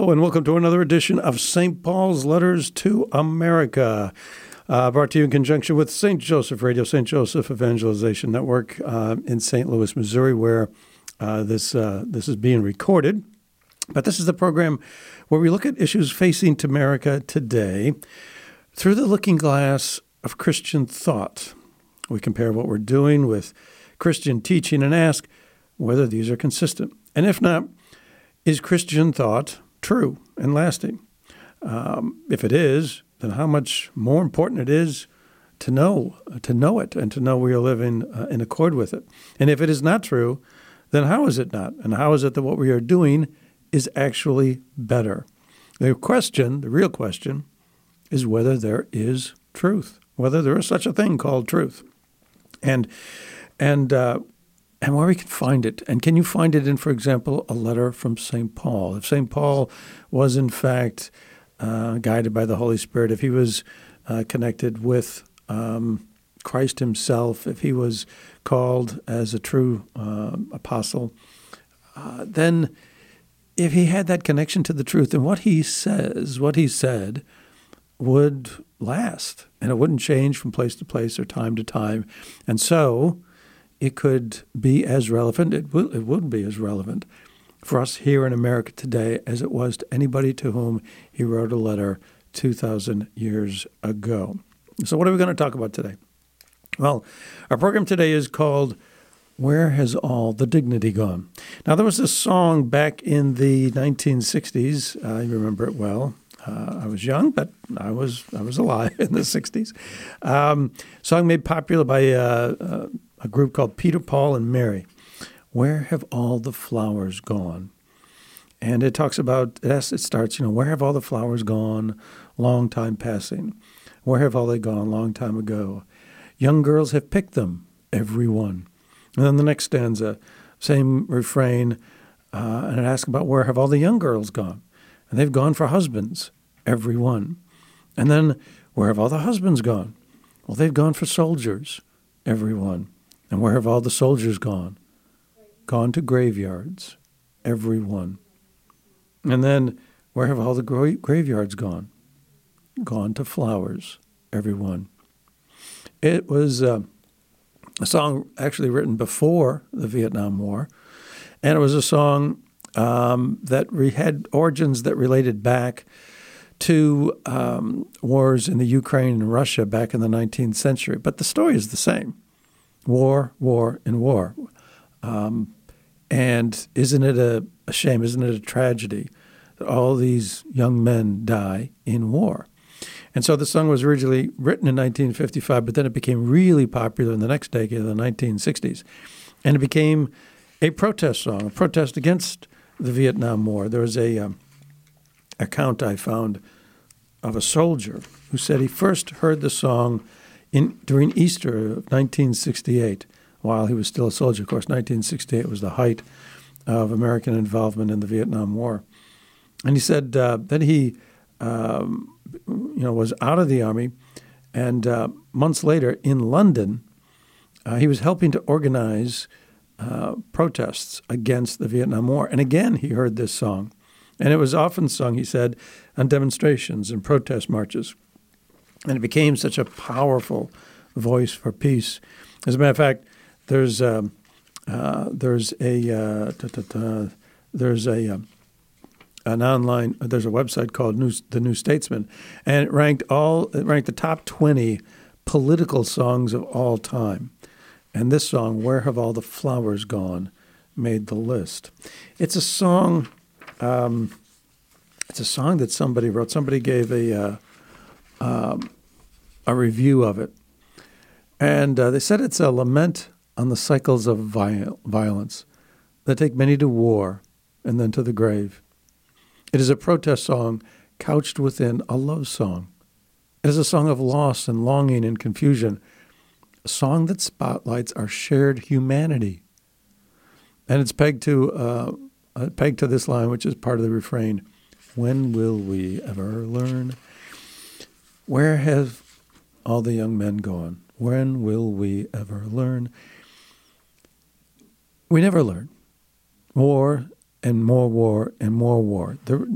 Hello, and welcome to another edition of St. Paul's Letters to America, uh, brought to you in conjunction with St. Joseph Radio, St. Joseph Evangelization Network uh, in St. Louis, Missouri, where uh, this, uh, this is being recorded. But this is the program where we look at issues facing America today through the looking glass of Christian thought. We compare what we're doing with Christian teaching and ask whether these are consistent. And if not, is Christian thought true and lasting? Um, if it is, then how much more important it is to know to know it and to know we are living uh, in accord with it. And if it is not true, then how is it not? And how is it that what we are doing is actually better? The question, the real question, is whether there is truth, whether there is such a thing called truth, and and uh, and where we can find it. And can you find it in, for example, a letter from St. Paul? If St. Paul was, in fact, uh, guided by the Holy Spirit, if he was uh, connected with um, Christ himself, if he was called as a true uh, apostle, uh, then if he had that connection to the truth, then what he says, what he said, would last and it wouldn't change from place to place or time to time. And so, it could be as relevant, it, will, it would be as relevant for us here in America today as it was to anybody to whom he wrote a letter 2,000 years ago. So, what are we going to talk about today? Well, our program today is called Where Has All the Dignity Gone? Now, there was a song back in the 1960s. I remember it well. Uh, I was young, but I was I was alive in the 60s. Um, song made popular by uh, uh, a group called Peter, Paul, and Mary. Where have all the flowers gone? And it talks about, as it starts, you know, where have all the flowers gone? Long time passing. Where have all they gone? Long time ago. Young girls have picked them, every one. And then the next stanza, same refrain, uh, and it asks about where have all the young girls gone? And they've gone for husbands, every one. And then where have all the husbands gone? Well, they've gone for soldiers, every one. And where have all the soldiers gone? Gone to graveyards, every one. And then where have all the gra- graveyards gone? Gone to flowers, every one. It was uh, a song actually written before the Vietnam War, and it was a song um, that re- had origins that related back to um, wars in the Ukraine and Russia back in the 19th century. But the story is the same war, war, and war. Um, and isn't it a, a, shame? Isn't it a tragedy that all these young men die in war? And so the song was originally written in 1955, but then it became really popular in the next decade, the 1960s. And it became a protest song, a protest against the Vietnam War. There was a um, account I found of a soldier who said he first heard the song in, during Easter of 1968, while he was still a soldier. Of course, 1968 was the height of American involvement in the Vietnam War. And he said uh, that he, um, you know, was out of the army, and uh, months later in London, uh, he was helping to organize uh, protests against the Vietnam War. And again, he heard this song, and it was often sung, he said, on demonstrations and protest marches. And it became such a powerful voice for peace. As a matter of fact, there's um, uh, there's a uh, there's a um, an online there's a website called the New Statesman, and it ranked all it ranked the top twenty political songs of all time, and this song "Where Have All the Flowers Gone" made the list. It's a song. Um, it's a song that somebody wrote. Somebody gave a uh, um, a review of it, and uh, they said it's a lament on the cycles of viol- violence that take many to war and then to the grave. It is a protest song couched within a love song. It is a song of loss and longing and confusion, a song that spotlights our shared humanity. And it's pegged to uh, uh pegged to this line, which is part of the refrain: "When will we ever learn?" Where have all the young men gone? When will we ever learn? We never learn. War and more war and more war. There,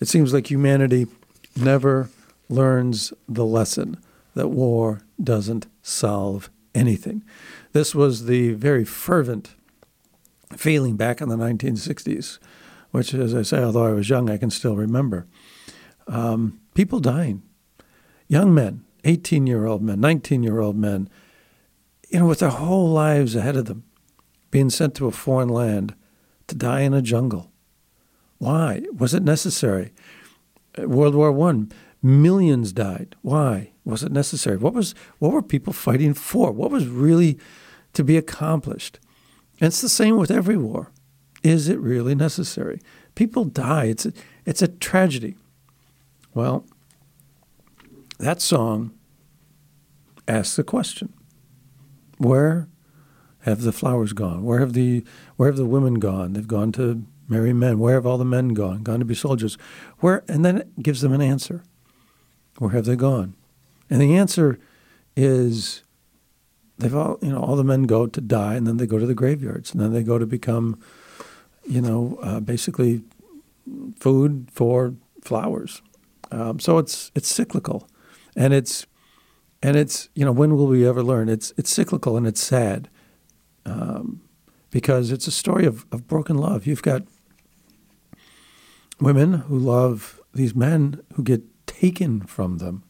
it seems like humanity never learns the lesson that war doesn't solve anything. This was the very fervent feeling back in the 1960s, which, as I say, although I was young, I can still remember. Um, people dying, young men, 18 year old men, 19 year old men, you know, with their whole lives ahead of them, being sent to a foreign land to die in a jungle. Why? Was it necessary? Uh, World War I, millions died. Why? Was it necessary? What was what were people fighting for? What was really to be accomplished? And it's the same with every war. Is it really necessary? People die. It's a, it's a tragedy. Well, that song asks the question: Where have the flowers gone? Where have the where have the women gone? They've gone to marry men. Where have all the men gone? Gone to be soldiers. Where and then it gives them an answer. Where have they gone? And the answer is they've all you know all the men go to die and then they go to the graveyards and then they go to become you know uh, basically food for flowers. Um, so it's it's cyclical, and it's and it's you know when will we ever learn? It's it's cyclical and it's sad um, because it's a story of, of broken love. You've got women who love these men who get taken from them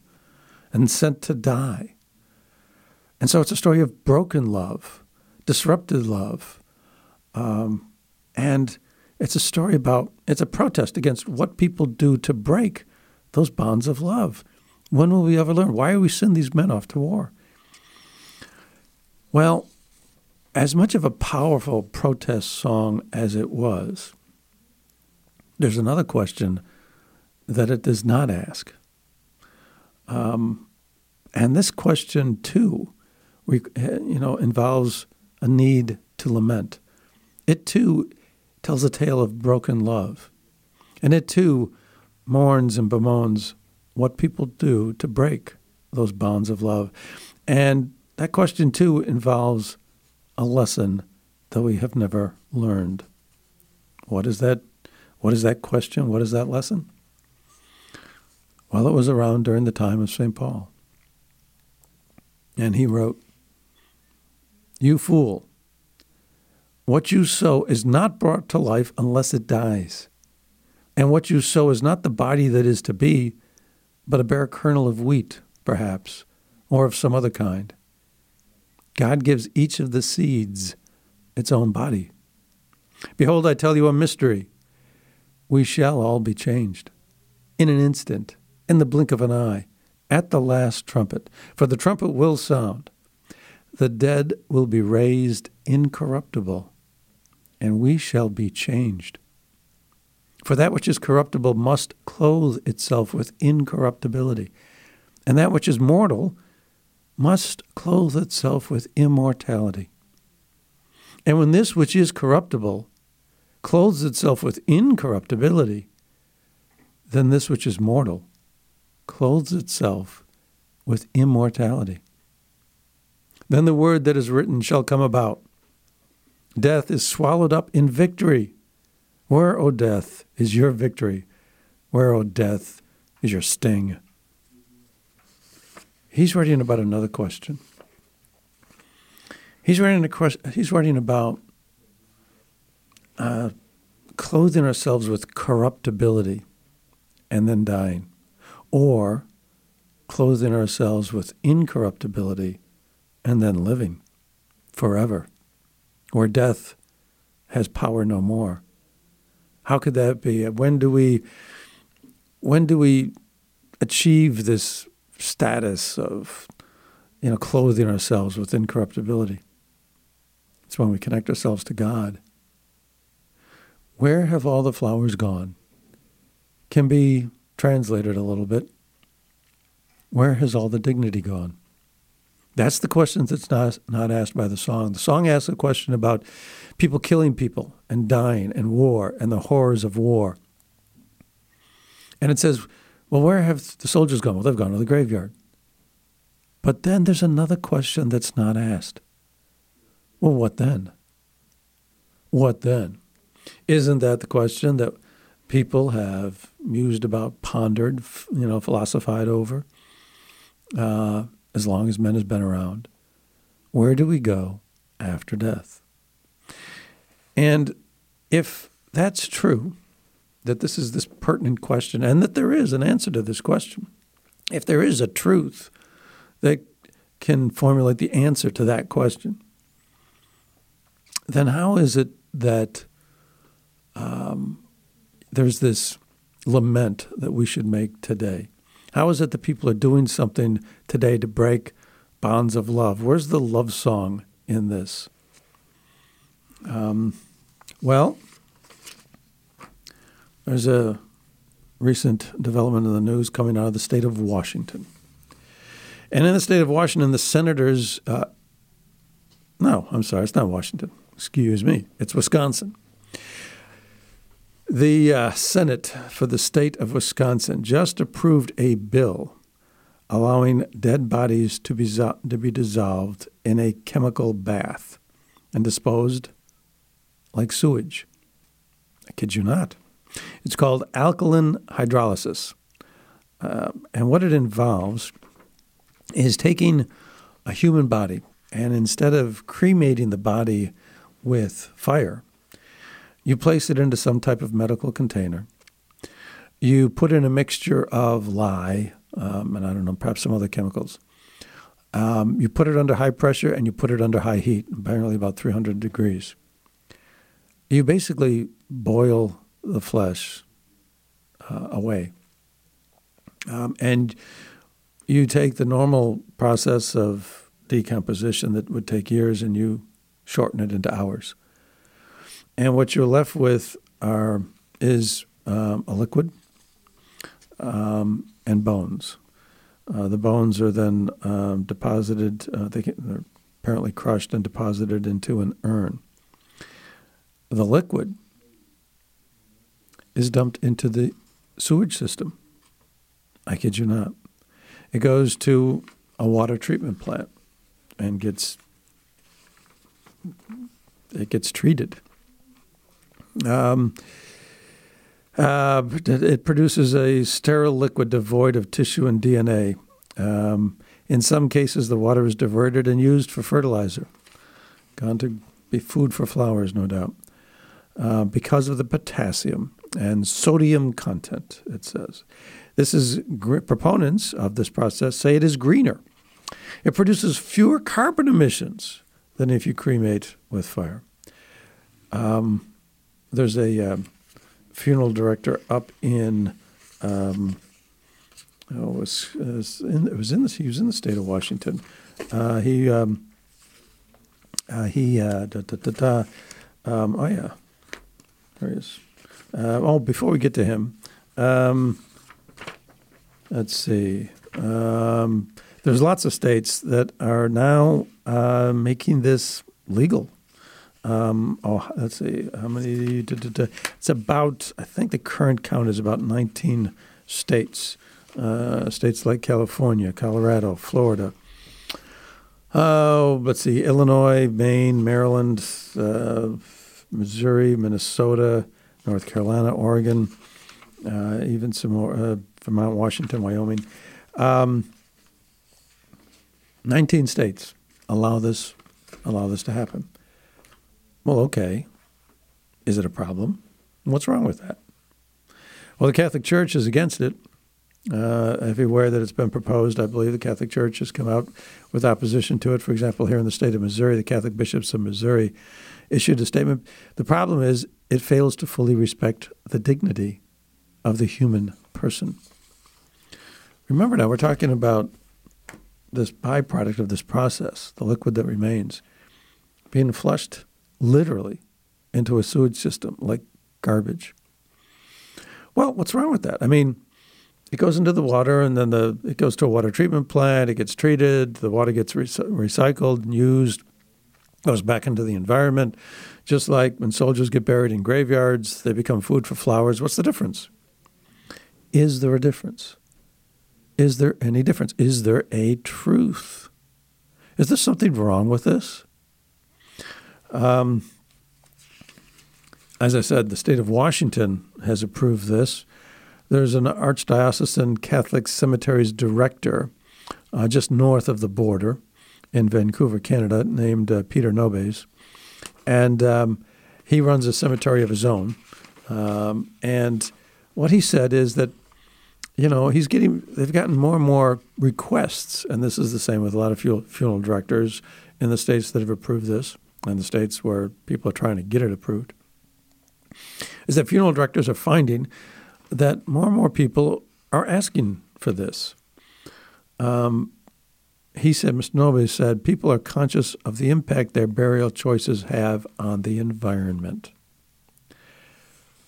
and sent to die. And so it's a story of broken love, disrupted love. Um, and it's a story about, it's a protest against what people do to break those bonds of love. When will we ever learn? Why are we sending these men off to war? Well, as much of a powerful protest song as it was, there's another question that it does not ask. Um, and this question, too, we, you know, involves a need to lament. It, too, tells a tale of broken love. And it, too, mourns and bemoans what people do to break those bonds of love. And that question, too, involves a lesson that we have never learned. What is that? What is that question? What is that lesson? Well, it was around during the time of St. Paul. And he wrote, You fool, what you sow is not brought to life unless it dies. And what you sow is not the body that is to be, but a bare kernel of wheat, perhaps, or of some other kind. God gives each of the seeds its own body. Behold, I tell you a mystery. We shall all be changed in an instant, in the blink of an eye, at the last trumpet. For the trumpet will sound. The dead will be raised incorruptible, and we shall be changed. For that which is corruptible must clothe itself with incorruptibility, and that which is mortal must clothe itself with immortality. And when this which is corruptible clothes itself with incorruptibility, then this which is mortal clothes itself with immortality. Then the word that is written shall come about. Death is swallowed up in victory. Where, O death, is your victory? Where, O death, is your sting? He's writing about another question. He's writing, a question, he's writing about uh, clothing ourselves with corruptibility and then dying, or clothing ourselves with incorruptibility and then living forever, where death has power no more. How could that be? When do we when do we achieve this status of you know clothing ourselves with incorruptibility. It's when we connect ourselves to God. Where have all the flowers gone? Can be translated a little bit. Where has all the dignity gone? That's the question that's not, not asked by the song. The song asks a question about people killing people and dying and war and the horrors of war. And it says, well, where have the soldiers gone? Well, they've gone to the graveyard. But then there's another question that's not asked. Well, what then? What then? Isn't that the question that people have mused about, pondered, you know, philosophized over uh, as long as men has been around? Where do we go after death? And if that's true, that this is this pertinent question, and that there is an answer to this question, if there is a truth that can formulate the answer to that question, then how is it that um, there's this lament that we should make today? How is it that people are doing something today to break bonds of love? Where's the love song in this? Um, well, there's a recent development in the news coming out of the state of Washington. And in the state of Washington, the senators, uh, no, I'm sorry, it's not Washington. Excuse me, it's Wisconsin. The uh, Senate for the state of Wisconsin just approved a bill allowing dead bodies to be, zo- to be dissolved in a chemical bath and disposed like sewage. I kid you not. It's called alkaline hydrolysis. Uh, and what it involves is taking a human body and instead of cremating the body with fire, you place it into some type of medical container. You put in a mixture of lye, um, and I don't know, perhaps some other chemicals. Um, you put it under high pressure and you put it under high heat, apparently about 300 degrees. You basically boil the flesh uh, away. Um, and you take the normal process of decomposition that would take years and you shorten it into hours. And what you're left with are is um, a liquid um, and bones. Uh, the bones are then um, deposited, uh, they are apparently crushed and deposited into an urn. The liquid is dumped into the sewage system. I kid you not. It goes to a water treatment plant and gets it gets treated. Um, uh, it produces a sterile liquid devoid of tissue and DNA. Um, in some cases, the water is diverted and used for fertilizer. Gone to be food for flowers, no doubt, uh, because of the potassium and sodium content, it says. This is proponents of this process say it is greener. It produces fewer carbon emissions than if you cremate with fire. Um, there's a uh, funeral director up in, um, oh, it was, in, it was in the, he was in the state of Washington. Uh, he um, uh, he uh, da, da, da, um, oh yeah, there he is. Uh, oh, before we get to him, um, let's see. Um, there's lots of states that are now uh, making this legal. Um, oh, let's see, how many? Da, da, da. It's about, I think the current count is about 19 states. Uh, states like California, Colorado, Florida. Oh, let's see, Illinois, Maine, Maryland, uh, Missouri, Minnesota, North Carolina, Oregon, uh, even some more, uh, Vermont, Washington, Wyoming. Um, 19 states allow this, allow this to happen. Well, okay. Is it a problem? What's wrong with that? Well, the Catholic Church is against it. Uh, everywhere that it's been proposed, I believe the Catholic Church has come out with opposition to it. For example, here in the state of Missouri, the Catholic bishops of Missouri issued a statement. The problem is it fails to fully respect the dignity of the human person. Remember now, we're talking about this byproduct of this process, the liquid that remains, being flushed literally into a sewage system like garbage. Well, what's wrong with that? I mean, it goes into the water and then the it goes to a water treatment plant, it gets treated, the water gets re- recycled and used, goes back into the environment. Just like when soldiers get buried in graveyards, they become food for flowers. What's the difference? Is there a difference? Is there any difference? Is there a truth? Is there something wrong with this? Um, as I said, the state of Washington has approved this. There's an Archdiocesan Catholic Cemeteries director uh, just north of the border in Vancouver, Canada, named uh, Peter Nobes. And um, he runs a cemetery of his own. Um, and what he said is that, you know, he's getting, they've gotten more and more requests, and this is the same with a lot of funeral directors in the states that have approved this and the states where people are trying to get it approved, is that funeral directors are finding that more and more people are asking for this. Um, he said, Mr. Nobes said, people are conscious of the impact their burial choices have on the environment.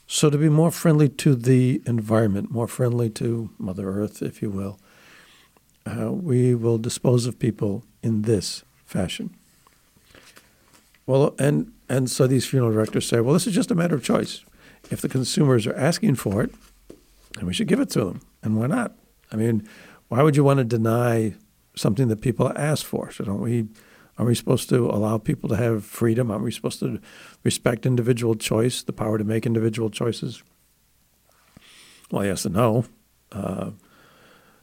So, to be more friendly to the environment, more friendly to Mother Earth, if you will, uh, we will dispose of people in this fashion. Well, and and so these funeral directors say, well, this is just a matter of choice. If the consumers are asking for it, then we should give it to them. And why not? I mean, why would you want to deny something that people ask for? So don't we? Are we supposed to allow people to have freedom? Are we supposed to respect individual choice, the power to make individual choices? Well, yes and no. Uh,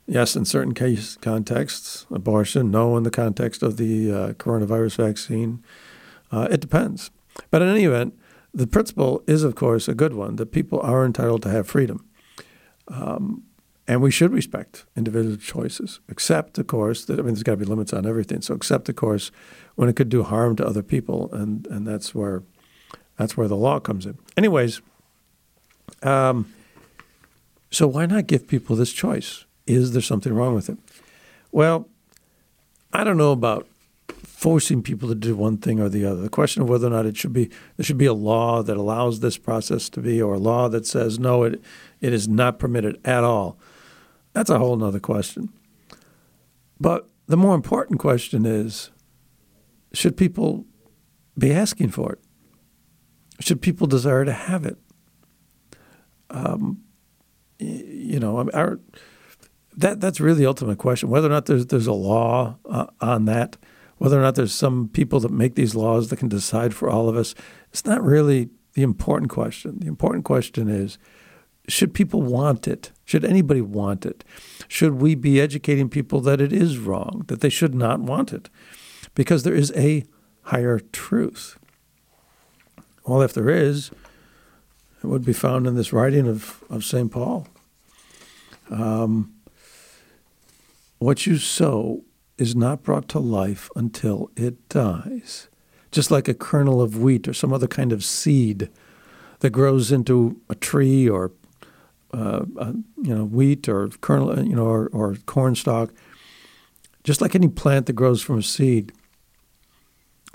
yes, in certain case contexts, abortion. No, in the context of the uh, coronavirus vaccine. Uh, it depends. But in any event, the principle is, of course, a good one that people are entitled to have freedom. Um, and we should respect individual choices, except, of course, that I mean, there's got to be limits on everything. So, except, of course, when it could do harm to other people, and and that's where that's where the law comes in. Anyways, um, so why not give people this choice? Is there something wrong with it? Well, I don't know about forcing people to do one thing or the other. The question of whether or not it should be there should be a law that allows this process to be, or a law that says no, it it is not permitted at all. That's a whole other question. But the more important question is, should people be asking for it? Should people desire to have it? Um, you know, our, that that's really the ultimate question. Whether or not there's there's a law uh, on that whether or not there's some people that make these laws that can decide for all of us, it's not really the important question. The important question is should people want it? Should anybody want it? Should we be educating people that it is wrong, that they should not want it? Because there is a higher truth. Well, if there is, it would be found in this writing of, of St. Paul. Um, what you sow is not brought to life until it dies. Just like a kernel of wheat or some other kind of seed that grows into a tree or uh, uh, you know wheat or kernel you know or, or corn stalk, just like any plant that grows from a seed.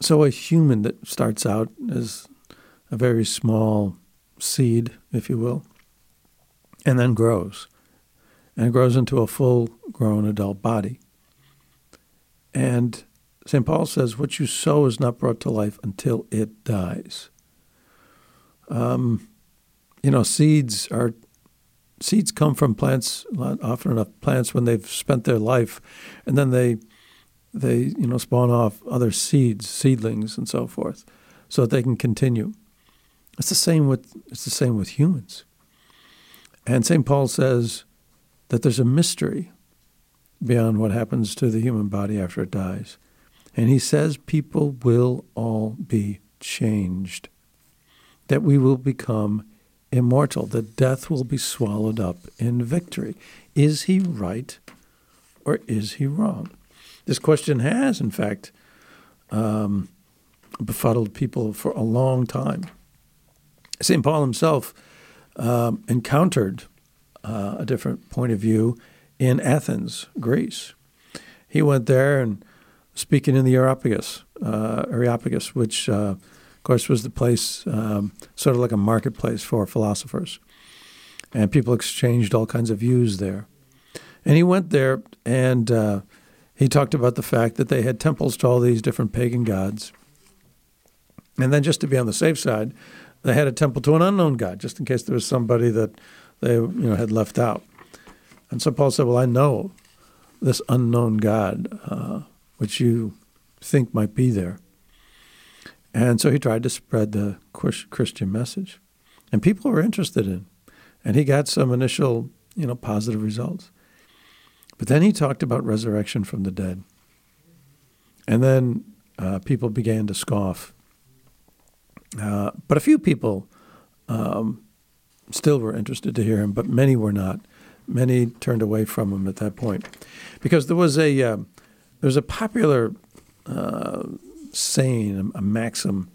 So a human that starts out as a very small seed, if you will, and then grows, and grows into a full-grown adult body. And St. Paul says, What you sow is not brought to life until it dies. Um, you know, seeds are seeds come from plants often enough plants when they've spent their life, and then they they you know spawn off other seeds, seedlings, and so forth, so that they can continue. It's the same with it's the same with humans. And St. Paul says that there's a mystery beyond what happens to the human body after it dies. And he says people will all be changed, that we will become immortal, that death will be swallowed up in victory. Is he right or is he wrong? This question has, in fact, um, befuddled people for a long time. St. Paul himself um, encountered uh, a different point of view in Athens, Greece. He went there and speaking in the Areopagus, uh, Areopagus, which uh, of course was the place, um, sort of like a marketplace for philosophers, and people exchanged all kinds of views there. And he went there and uh, he talked about the fact that they had temples to all these different pagan gods. And then, just to be on the safe side, they had a temple to an unknown god, just in case there was somebody that they you know had left out. And so Paul said, Well, I know this unknown God, uh, which you think might be there. And so he tried to spread the Christian message. and people were interested in. And he got some initial, you know, positive results. But then he talked about resurrection from the dead. And then uh, people began to scoff. Uh, but a few people um, still were interested to hear him, but many were not. Many turned away from him at that point because there was a uh, there was a popular uh, saying, a, maxim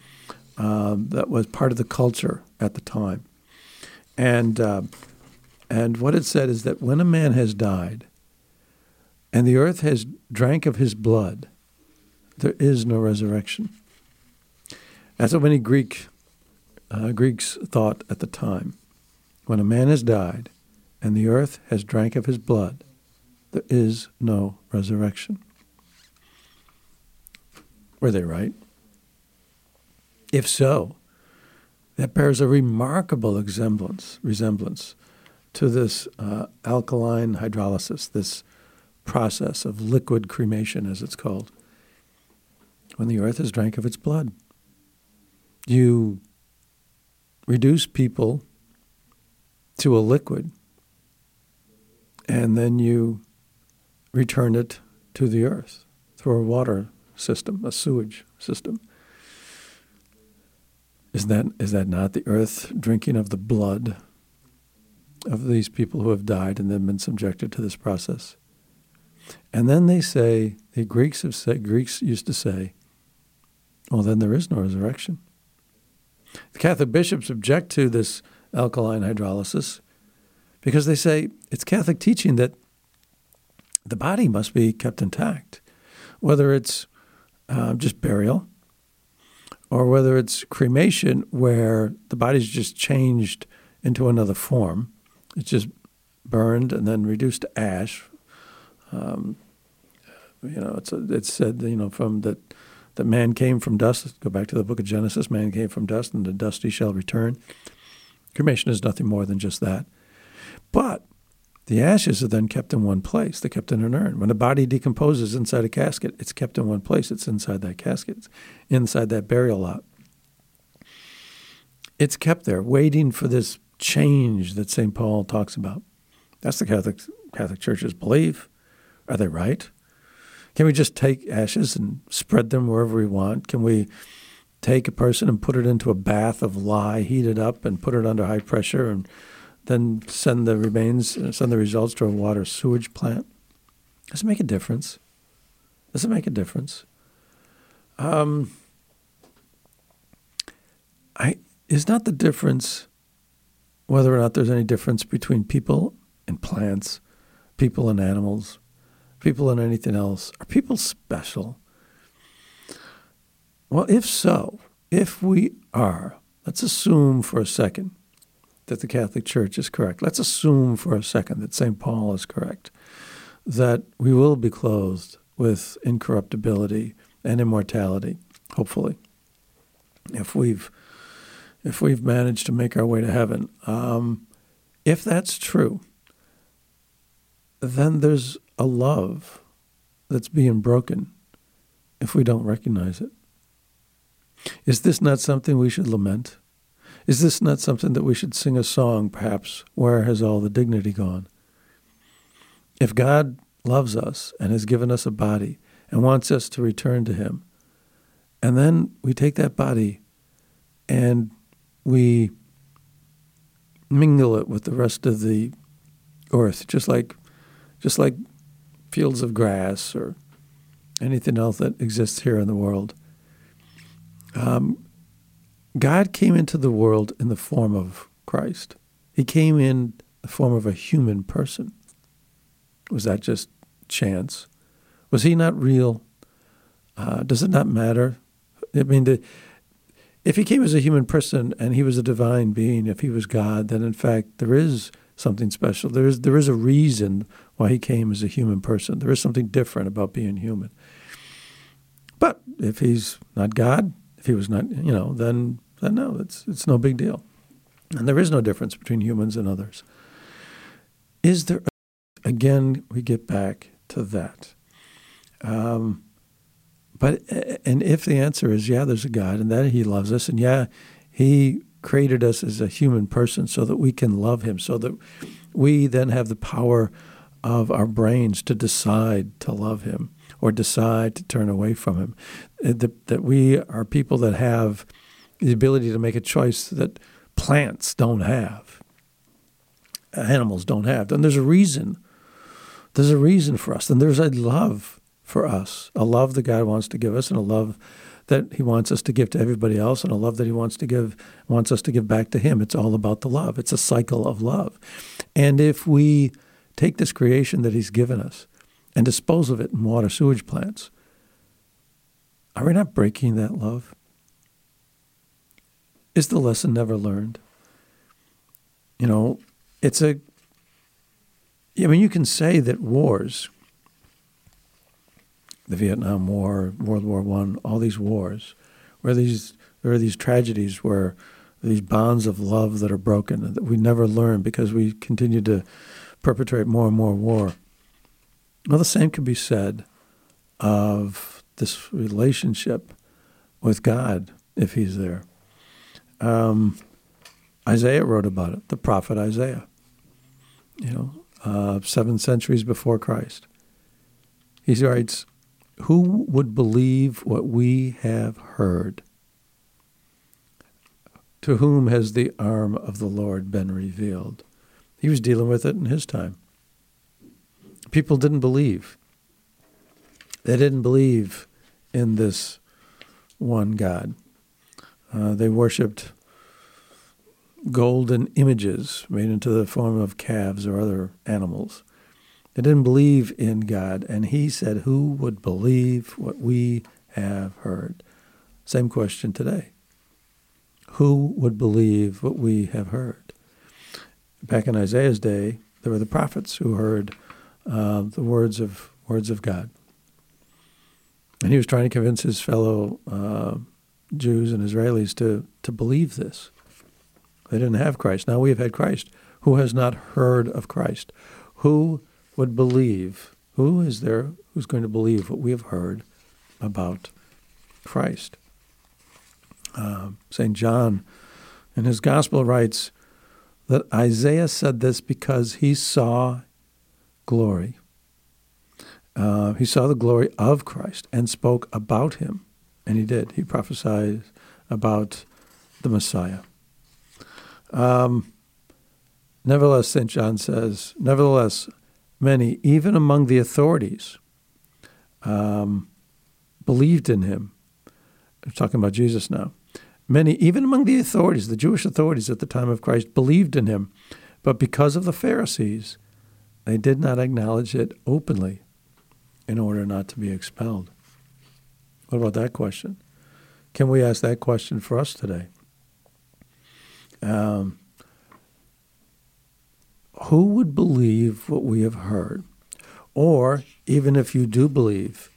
uh, that was part of the culture at the time, and uh, and what it said is that when a man has died, and the earth has drank of his blood, there is no resurrection. That's what many Greek uh, Greeks thought at the time. When a man has died, and the earth has drank of his blood, there is no resurrection. Were they right? If so, that bears a remarkable resemblance, resemblance to this uh, alkaline hydrolysis, this process of liquid cremation, as it's called, when the earth has drank of its blood. You reduce people to a liquid, and then you return it to the earth through a water system, a sewage system. Is that, is that not the earth drinking of the blood of these people who have died and then been subjected to this process? And then they say, the Greeks have said, Greeks used to say, well, then there is no resurrection. The Catholic bishops object to this alkaline hydrolysis because they say it's Catholic teaching that the body must be kept intact, whether it's uh, just burial or whether it's cremation where the body's just changed into another form. It's just burned and then reduced to ash. Um, you know, it's it's said you know from that that man came from dust. Go back to the book of Genesis. Man came from dust, and to dust he shall return. Cremation is nothing more than just that. But the ashes are then kept in one place. They're kept in an urn. When a body decomposes inside a casket, it's kept in one place. It's inside that casket, it's inside that burial lot. It's kept there, waiting for this change that St. Paul talks about. That's the Catholic Catholic Church's belief. Are they right? Can we just take ashes and spread them wherever we want? Can we take a person and put it into a bath of lye, heat it up, and put it under high pressure and then send the remains, send the results to a water sewage plant. Does it make a difference? Does it make a difference? Um, I is not the difference whether or not there's any difference between people and plants, people and animals, people and anything else. Are people special? Well, if so, if we are, let's assume for a second that the Catholic Church is correct. Let's assume for a second that St. Paul is correct, that we will be clothed with incorruptibility and immortality, hopefully, if we've if we've managed to make our way to heaven. Um, if that's true, then there's a love that's being broken if we don't recognize it. Is this not something we should lament? Is this not something that we should sing a song, perhaps? Where has all the dignity gone? If God loves us and has given us a body and wants us to return to Him, and then we take that body and we mingle it with the rest of the earth, just like, just like fields of grass or anything else that exists here in the world. Um, God came into the world in the form of Christ. He came in the form of a human person. Was that just chance? Was he not real? Uh, does it not matter? I mean, the, if he came as a human person and he was a divine being, if he was God, then in fact there is something special. There is there is a reason why he came as a human person. There is something different about being human. But if he's not God, if he was not, you know, then then no, it's it's no big deal. And there is no difference between humans and others. Is there again we get back to that. Um, but and if the answer is yeah, there's a God and that He loves us and yeah, He created us as a human person so that we can love Him, so that we then have the power of our brains to decide to love Him or decide to turn away from Him. Uh, that, that we are people that have the ability to make a choice that plants don't have, animals don't have. And there's a reason. There's a reason for us. And there's a love for us, a love that God wants to give us, and a love that He wants us to give to everybody else, and a love that He wants to give wants us to give back to Him. It's all about the love. It's a cycle of love. And if we take this creation that He's given us and dispose of it in water sewage plants, are we not breaking that love? Is the lesson never learned? You know, it's a. I mean, you can say that wars, the Vietnam War, World War One, all these wars, where these there are these tragedies where these bonds of love that are broken that we never learn because we continue to perpetrate more and more war. Well, the same can be said of this relationship with God if He's there. Um, Isaiah wrote about it, the prophet Isaiah, you know, uh, seven centuries before Christ. He writes, Who would believe what we have heard? To whom has the arm of the Lord been revealed? He was dealing with it in his time. People didn't believe. They didn't believe in this one God. Uh, they worshipped golden images made into the form of calves or other animals. They didn't believe in God. And he said, Who would believe what we have heard? Same question today. Who would believe what we have heard? Back in Isaiah's day, there were the prophets who heard uh, the words of words of God, and he was trying to convince his fellow uh, Jews and Israelis to, to believe this. They didn't have Christ. Now we have had Christ. Who has not heard of Christ? Who would believe? Who is there who's going to believe what we have heard about Christ? Uh, St. John in his gospel writes that Isaiah said this because he saw glory. Uh, he saw the glory of Christ and spoke about him. And he did. He prophesied about the Messiah. Um, nevertheless, St. John says, nevertheless, many, even among the authorities, um, believed in him. I'm talking about Jesus now. Many, even among the authorities, the Jewish authorities at the time of Christ, believed in him. But because of the Pharisees, they did not acknowledge it openly in order not to be expelled. What about that question? Can we ask that question for us today? Um, who would believe what we have heard? Or, even if you do believe,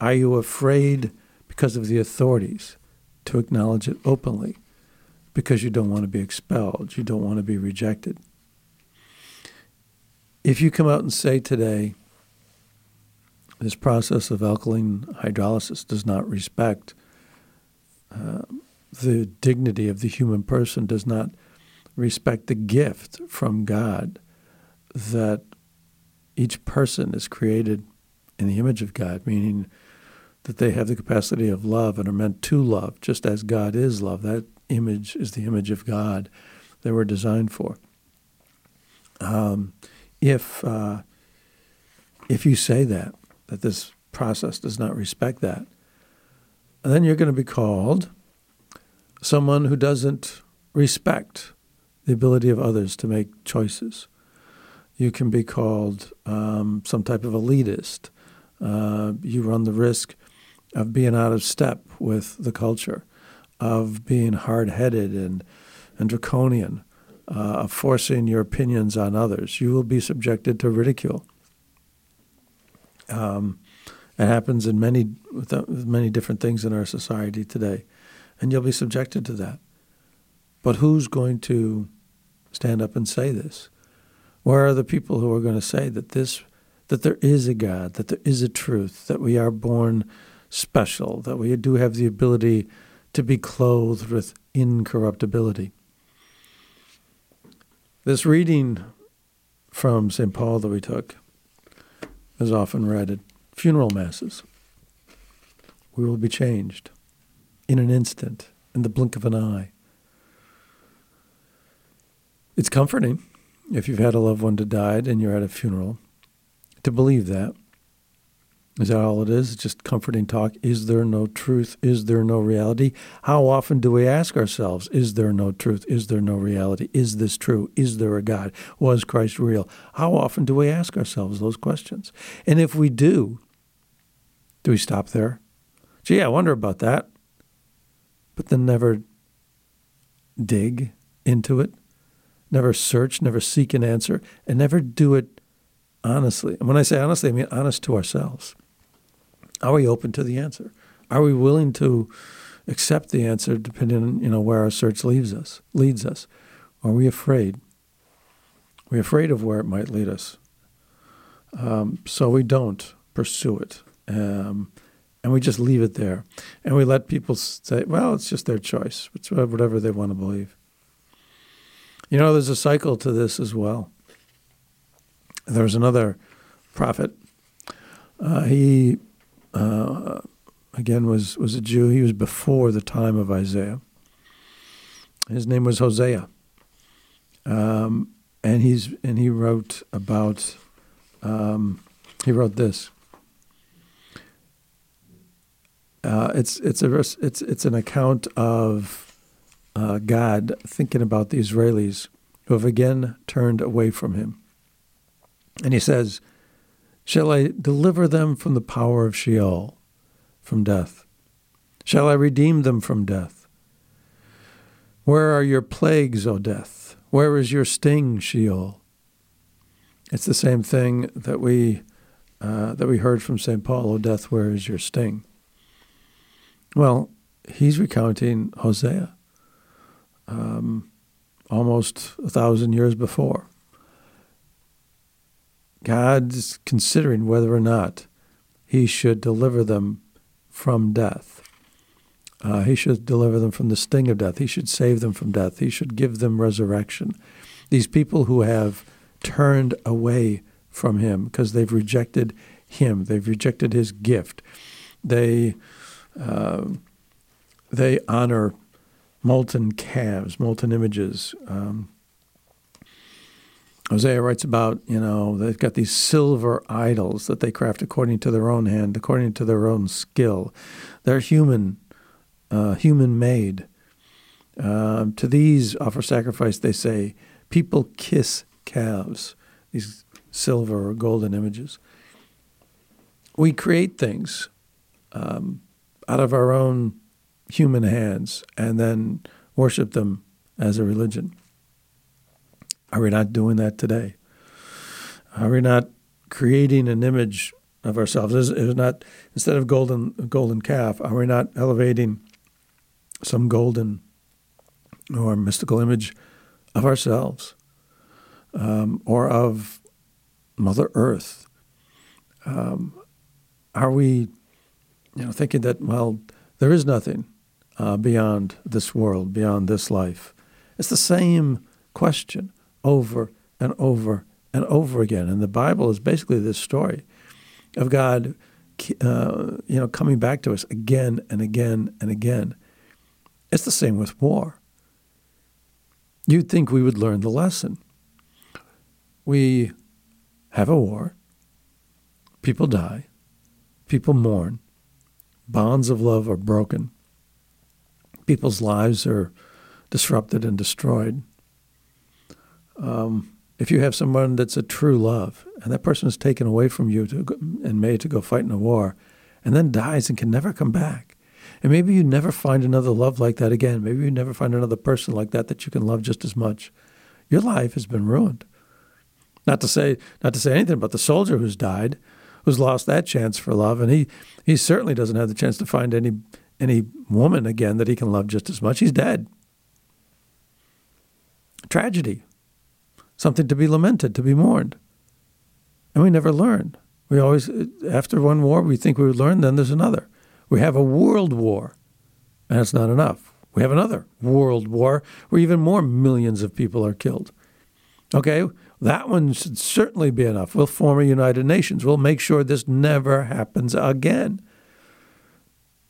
are you afraid because of the authorities to acknowledge it openly? Because you don't want to be expelled, you don't want to be rejected. If you come out and say today, this process of alkaline hydrolysis does not respect uh, the dignity of the human person, does not respect the gift from God that each person is created in the image of God, meaning that they have the capacity of love and are meant to love, just as God is love. That image is the image of God they were designed for. Um, if uh, if you say that, that this process does not respect that, And then you're going to be called someone who doesn't respect the ability of others to make choices. You can be called um, some type of elitist. Uh, you run the risk of being out of step with the culture, of being hard headed and, and draconian, uh, of forcing your opinions on others. You will be subjected to ridicule. Um, it happens in many with many different things in our society today, and you'll be subjected to that. But who's going to stand up and say this? Where are the people who are going to say that this that there is a God, that there is a truth, that we are born special, that we do have the ability to be clothed with incorruptibility? This reading from St. Paul that we took is often read at funeral masses. We will be changed in an instant, in the blink of an eye. It's comforting if you've had a loved one to died and you're at a funeral to believe that. Is that all it is? Just comforting talk? Is there no truth? Is there no reality? How often do we ask ourselves, is there no truth? Is there no reality? Is this true? Is there a God? Was Christ real? How often do we ask ourselves those questions? And if we do, do we stop there? Gee, I wonder about that. But then never dig into it, never search, never seek an answer, and never do it honestly. And when I say honestly, I mean honest to ourselves. Are we open to the answer? Are we willing to accept the answer depending on you know where our search leads us leads us? Are we afraid? Are we afraid of where it might lead us. Um, so we don't pursue it. Um, and we just leave it there. And we let people say, well, it's just their choice. It's whatever they want to believe. You know, there's a cycle to this as well. There was another prophet. Uh, he uh, again was was a Jew. He was before the time of Isaiah. His name was Hosea, um, and he's and he wrote about um, he wrote this. Uh, it's it's a it's it's an account of uh, God thinking about the Israelis who have again turned away from Him, and He says. Shall I deliver them from the power of Sheol, from death? Shall I redeem them from death? Where are your plagues, O death? Where is your sting, Sheol? It's the same thing that we uh, that we heard from St. Paul, O death, where is your sting? Well, he's recounting Hosea, um, almost a thousand years before. God's considering whether or not he should deliver them from death. Uh, he should deliver them from the sting of death. He should save them from death. He should give them resurrection. These people who have turned away from him because they've rejected him, they've rejected his gift. They uh, they honor molten calves, molten images. Um, Hosea writes about, you know, they've got these silver idols that they craft according to their own hand, according to their own skill. They're human, uh, human made. Uh, to these offer sacrifice, they say, people kiss calves, these silver or golden images. We create things um, out of our own human hands and then worship them as a religion. Are we not doing that today? Are we not creating an image of ourselves? Is, is not instead of golden golden calf, are we not elevating some golden or mystical image of ourselves um, or of Mother Earth? Um, are we, you know, thinking that well, there is nothing uh, beyond this world, beyond this life? It's the same question over and over and over again. And the Bible is basically this story of God, uh, you know, coming back to us again and again and again. It's the same with war. You'd think we would learn the lesson. We have a war. People die. People mourn. Bonds of love are broken. People's lives are disrupted and destroyed um, if you have someone that's a true love and that person is taken away from you to, and made to go fight in a war and then dies and can never come back, and maybe you never find another love like that again, maybe you never find another person like that that you can love just as much, your life has been ruined. Not to say not to say anything about the soldier who's died, who's lost that chance for love, and he he certainly doesn't have the chance to find any any woman again that he can love just as much. He's dead. Tragedy something to be lamented, to be mourned. And we never learn. We always, after one war, we think we would learn, then there's another. We have a world war, and that's not enough. We have another world war where even more millions of people are killed. Okay, that one should certainly be enough. We'll form a United Nations. We'll make sure this never happens again.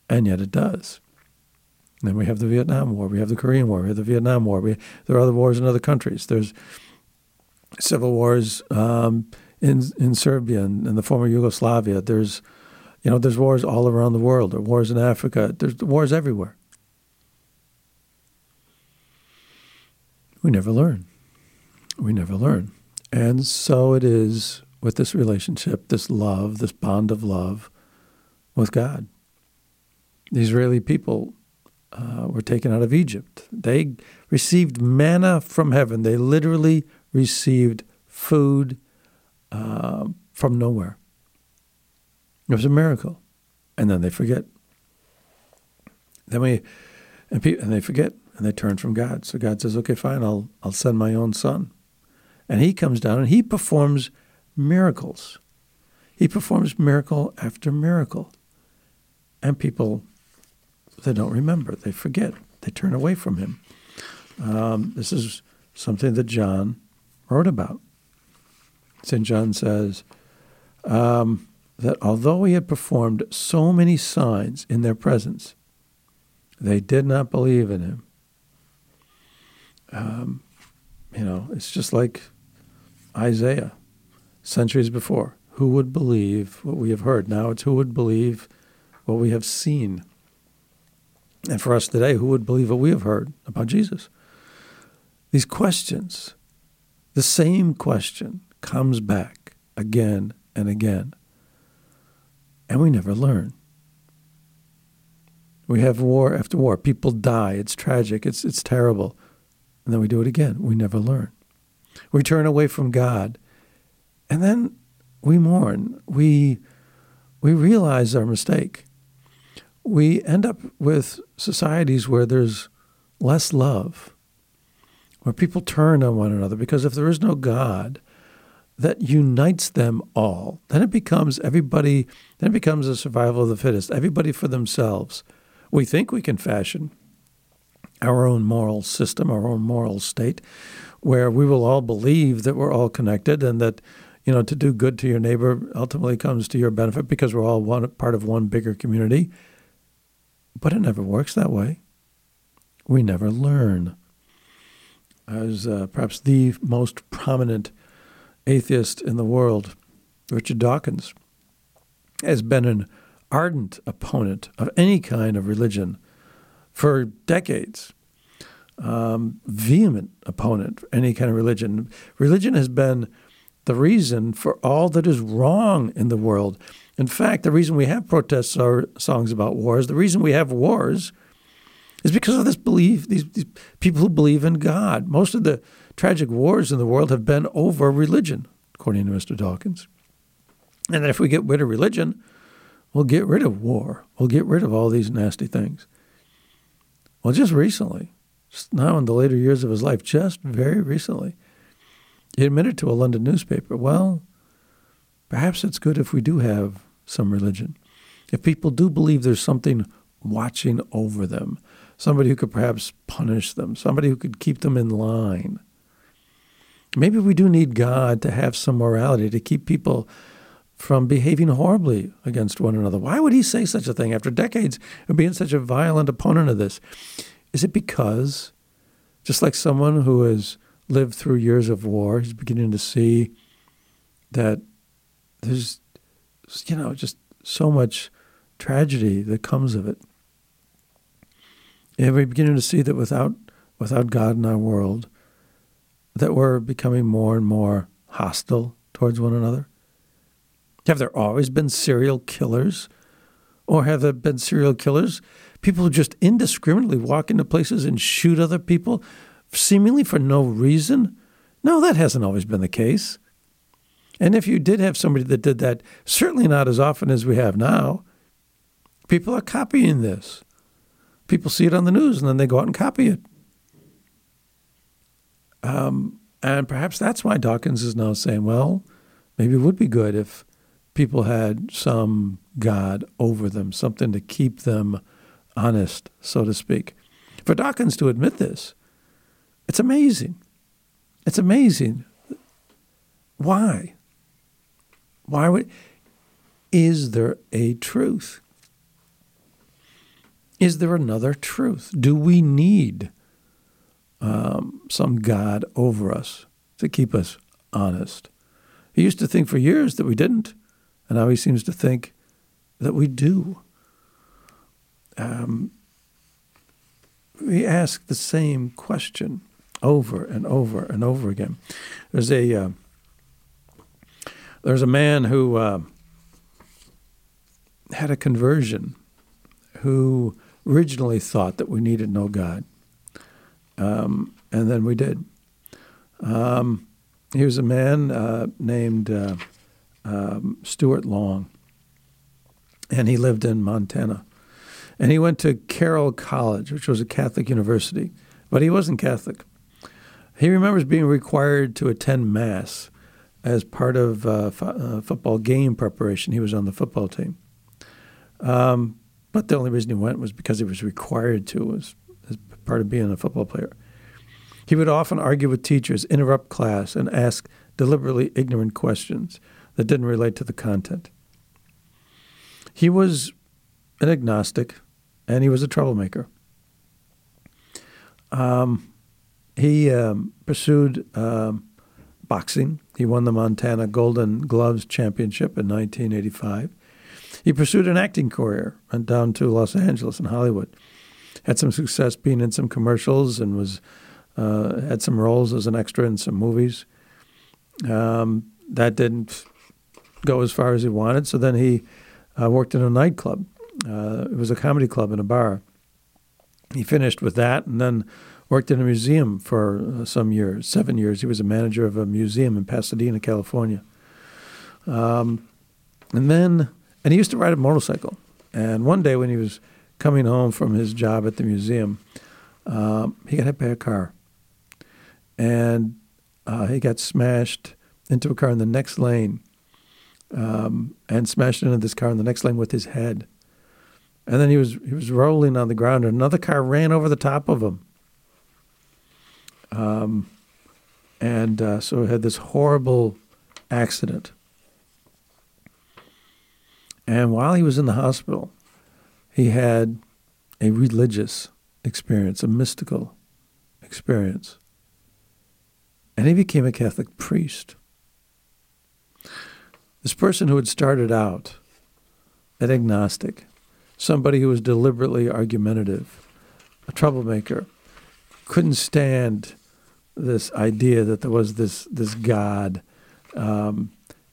And yet it does. And then we have the Vietnam War, we have the Korean War, we have the Vietnam War. We, there are other wars in other countries. There's civil wars um, in in Serbia and, and the former Yugoslavia. There's you know there's wars all around the world. There wars in Africa. There's wars everywhere. We never learn. We never learn. And so it is with this relationship, this love, this bond of love with God. The Israeli people uh, were taken out of Egypt. They received manna from heaven. They literally received food uh, from nowhere. It was a miracle. And then they forget. Then we, and, pe- and they forget and they turn from God. So God says, okay, fine, I'll, I'll send my own son. And he comes down and he performs miracles. He performs miracle after miracle. And people, they don't remember, they forget, they turn away from him. Um, this is something that John wrote about. St. John says um, that although he had performed so many signs in their presence, they did not believe in him. Um, you know, it's just like Isaiah centuries before. Who would believe what we have heard? Now it's who would believe what we have seen. And for us today, who would believe what we have heard about Jesus? These questions, the same question comes back again and again. And we never learn. We have war after war. People die. It's tragic. It's, it's terrible. And then we do it again. We never learn. We turn away from God. And then we mourn. We, we realize our mistake. We end up with societies where there's less love, where people turn on one another. Because if there is no God that unites them all, then it becomes everybody, then it becomes a survival of the fittest, everybody for themselves. We think we can fashion our own moral system, our own moral state, where we will all believe that we're all connected and that you know to do good to your neighbor ultimately comes to your benefit because we're all one part of one bigger community. But it never works that way. We never learn. As uh, perhaps the most prominent atheist in the world, Richard Dawkins, has been an ardent opponent of any kind of religion for decades. Um, vehement opponent for any kind of religion. Religion has been the reason for all that is wrong in the world. In fact, the reason we have protests or songs about wars, the reason we have wars is because of this belief, these, these people who believe in God. Most of the tragic wars in the world have been over religion, according to Mr. Dawkins. And that if we get rid of religion, we'll get rid of war. We'll get rid of all these nasty things. Well, just recently, just now in the later years of his life, just very recently, he admitted to a London newspaper, well, perhaps it's good if we do have some religion. If people do believe there's something watching over them, somebody who could perhaps punish them, somebody who could keep them in line. Maybe we do need God to have some morality to keep people from behaving horribly against one another. Why would he say such a thing after decades of being such a violent opponent of this? Is it because, just like someone who has lived through years of war, he's beginning to see that there's, you know, just so much tragedy that comes of it. And we're beginning to see that without without God in our world, that we're becoming more and more hostile towards one another. Have there always been serial killers? Or have there been serial killers? People who just indiscriminately walk into places and shoot other people, seemingly for no reason? No, that hasn't always been the case. And if you did have somebody that did that, certainly not as often as we have now, people are copying this. People see it on the news and then they go out and copy it. Um, and perhaps that's why Dawkins is now saying, well, maybe it would be good if people had some God over them, something to keep them honest, so to speak. For Dawkins to admit this, it's amazing. It's amazing. Why? Why would? Is there a truth? Is there another truth? Do we need um, some God over us to keep us honest? He used to think for years that we didn't, and now he seems to think that we do. Um, we ask the same question over and over and over again. There's a uh, there's a man who uh, had a conversion who originally thought that we needed no God, um, and then we did. Um, he was a man uh, named uh, um, Stuart Long, and he lived in Montana. And he went to Carroll College, which was a Catholic university, but he wasn't Catholic. He remembers being required to attend Mass as part of uh, fo- uh, football game preparation. He was on the football team. Um, but the only reason he went was because he was required to, was as part of being a football player. He would often argue with teachers, interrupt class, and ask deliberately ignorant questions that didn't relate to the content. He was an agnostic, and he was a troublemaker. Um, he um, pursued um, boxing. He won the Montana Golden Gloves Championship in 1985. He pursued an acting career, went down to Los Angeles and Hollywood, had some success being in some commercials, and was uh, had some roles as an extra in some movies. Um, that didn't go as far as he wanted, so then he uh, worked in a nightclub uh, it was a comedy club in a bar. He finished with that and then worked in a museum for uh, some years, seven years. He was a manager of a museum in Pasadena, California. Um, and then, and he used to ride a motorcycle. And one day when he was coming home from his job at the museum, um, he got hit by a car. And uh, he got smashed into a car in the next lane um, and smashed into this car in the next lane with his head. And then he was he was rolling on the ground, and another car ran over the top of him. Um, and uh, so he had this horrible accident. And while he was in the hospital, he had a religious experience, a mystical experience. And he became a Catholic priest. This person who had started out an agnostic, somebody who was deliberately argumentative, a troublemaker, couldn't stand this idea that there was this this God, um,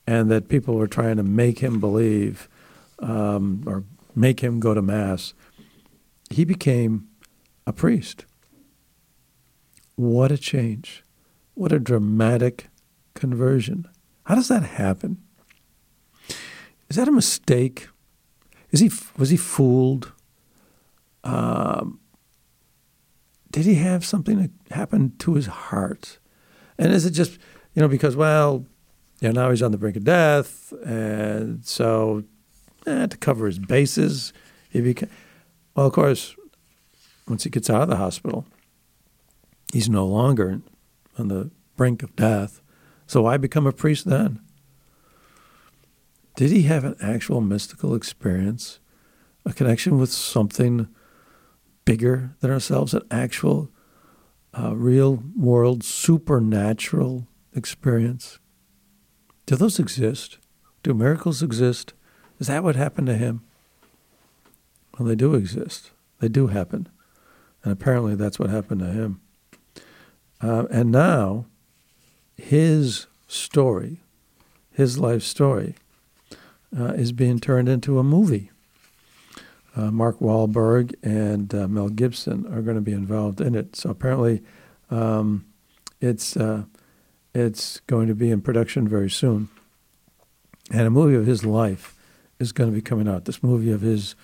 and that people were trying to make him believe um, or make him go to mass. He became a priest. What a change! What a dramatic conversion! How does that happen? Is that a mistake? Is he was he fooled? Um, did he have something happen to his heart? And is it just you know because well, you know now he's on the brink of death, and so eh, to cover his bases, he became well. Of course, once he gets out of the hospital, he's no longer on the brink of death. So why become a priest then? Did he have an actual mystical experience, a connection with something bigger than ourselves, an actual, uh, real world, supernatural experience? Do those exist? Do miracles exist? Is that what happened to him? Well, they do exist. They do happen. And apparently that's what happened to him. Uh, and now, his story, his life story, uh, is being turned into a movie. Uh, Mark Wahlberg and uh, Mel Gibson are going to be involved in it. So apparently, um, it's uh, it's going to be in production very soon. And a movie of his life is going to be coming out. This movie of his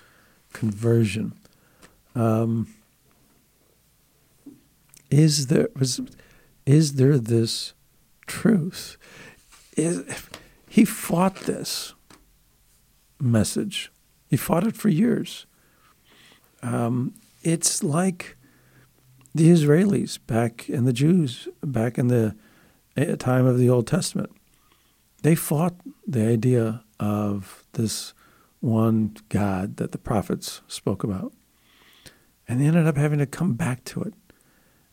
conversion. Um, is there was, is there this truth? Is, he fought this message. He fought it for years. Um, it's like the Israelis back and the Jews back in the time of the Old Testament. They fought the idea of this one God that the prophets spoke about. And they ended up having to come back to it.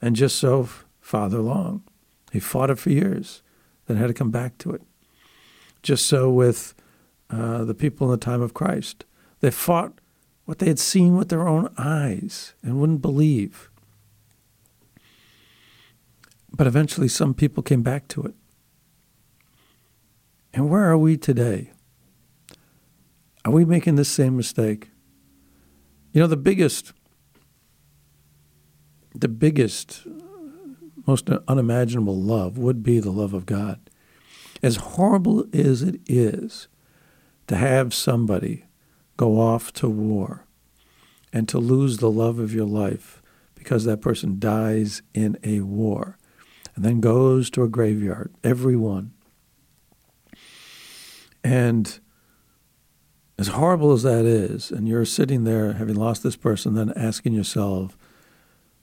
And just so farther along, he fought it for years, then had to come back to it. Just so with uh, the people in the time of Christ. They fought what they had seen with their own eyes and wouldn't believe. But eventually, some people came back to it. And where are we today? Are we making the same mistake? You know, the biggest, the biggest, most unimaginable love would be the love of God. As horrible as it is to have somebody go off to war and to lose the love of your life because that person dies in a war and then goes to a graveyard, everyone. And as horrible as that is, and you're sitting there having lost this person, then asking yourself,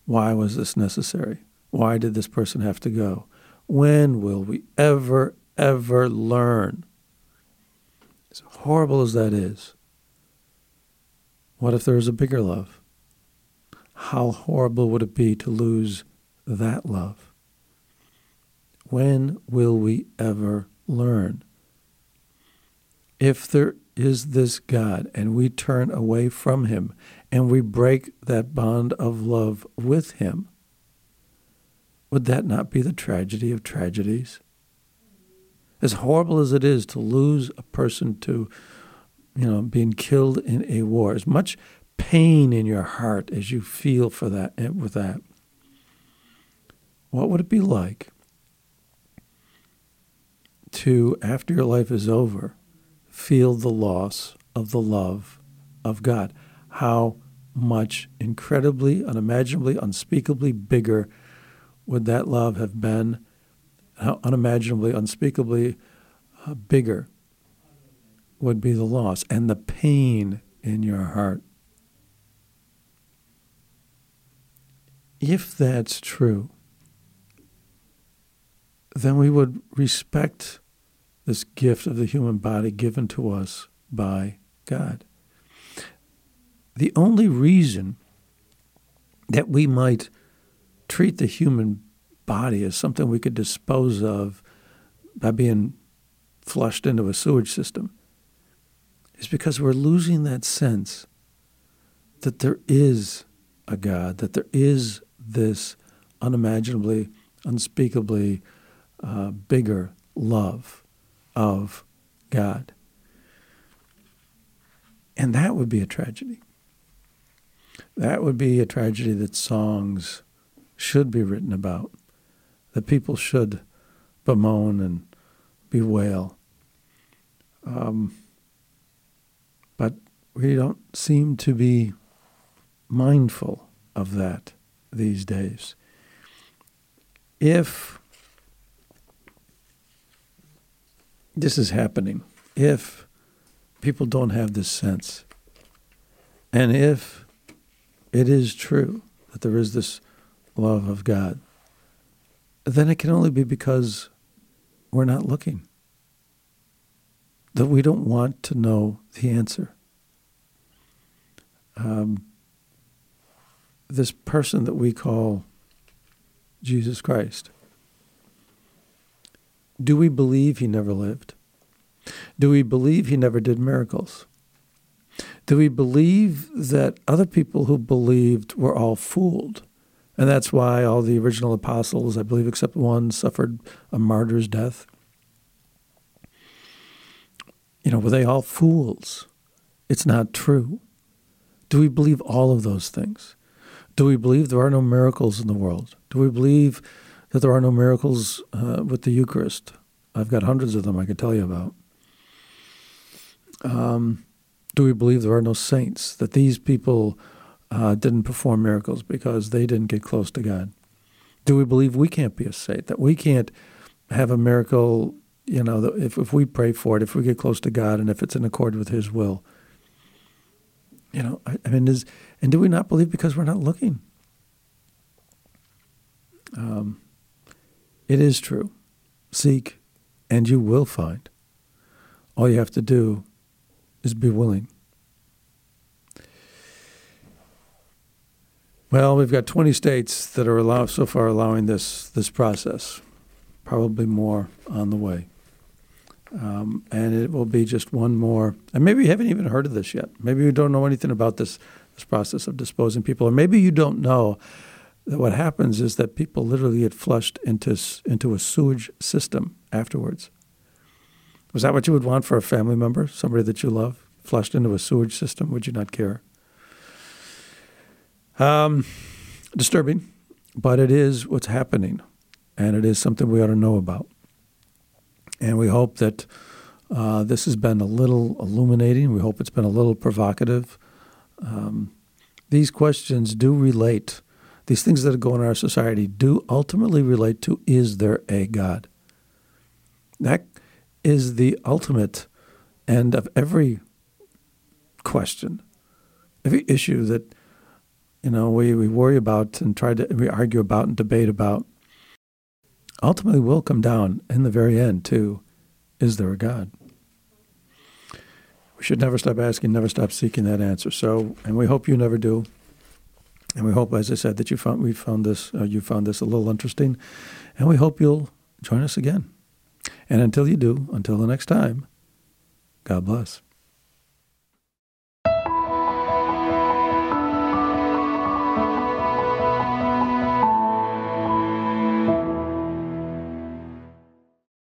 why was this necessary? Why did this person have to go? When will we ever, ever learn? As horrible as that is, what if there was a bigger love? How horrible would it be to lose that love? When will we ever learn? If there is this God and we turn away from him and we break that bond of love with him, would that not be the tragedy of tragedies? As horrible as it is to lose a person to, you know, being killed in a war, as much pain in your heart as you feel for that eh, with that, what would it be like to, after your life is over, feel the loss of the love of God. How much incredibly, unimaginably, unspeakably bigger would that love have been? How unimaginably, unspeakably uh, bigger would be the loss and the pain in your heart. If that's true, then we would respect this gift of the human body given to us by God. The only reason that we might treat the human body as something we could dispose of by being flushed into a sewage system is because we're losing that sense that there is a God, that there is this unimaginably, unspeakably uh, bigger love of God. And that would be a tragedy. That would be a tragedy that songs should be written about, that people should bemoan and bewail. Um, but we don't seem to be mindful of that these days. If this is happening if people don't have this sense. And if it is true that there is this love of God, then it can only be because we're not looking, that we don't want to know the answer. Um, this person that we call Jesus Christ do we believe he never lived? Do we believe he never did miracles? Do we believe that other people who believed were all fooled? And that's why all the original apostles, I believe, except one, suffered a martyr's death. You know, were they all fools? It's not true. Do we believe all of those things? Do we believe there are no miracles in the world? Do we believe that there are no miracles uh, with the Eucharist. I've got hundreds of them I could tell you about. Um, do we believe there are no saints? That these people uh, didn't perform miracles because they didn't get close to God? Do we believe we can't be a saint? That we can't have a miracle, you know, if, if we pray for it, if we get close to God, and if it's in accord with His will? You know, I, I mean, is, and do we not believe because we're not looking? Um, it is true seek, and you will find. All you have to do is be willing. Well, we've got 20 states that are allow, so far allowing this this process. Probably more on the way. Um, and it will be just one more. And maybe you haven't even heard of this yet. Maybe you don't know anything about this this process of disposing people, or maybe you don't know that what happens is that people literally get flushed into into a sewage system afterwards. Was that what you would want for a family member, somebody that you love, flushed into a sewage system? Would you not care? Um, disturbing, but it is what's happening, and it is something we ought to know about. And we hope that uh, this has been a little illuminating. We hope it's been a little provocative. Um, these questions do relate, these things that go on in our society do ultimately relate to is there a God? That is the ultimate end of every question, every issue that you know we, we worry about and try to we argue about and debate about ultimately will come down in the very end to is there a God? We should never stop asking, never stop seeking that answer. So, and we hope you never do. And we hope, as I said, that you found we found this uh, you found this a little interesting, and we hope you'll join us again. And until you do, until the next time, God bless.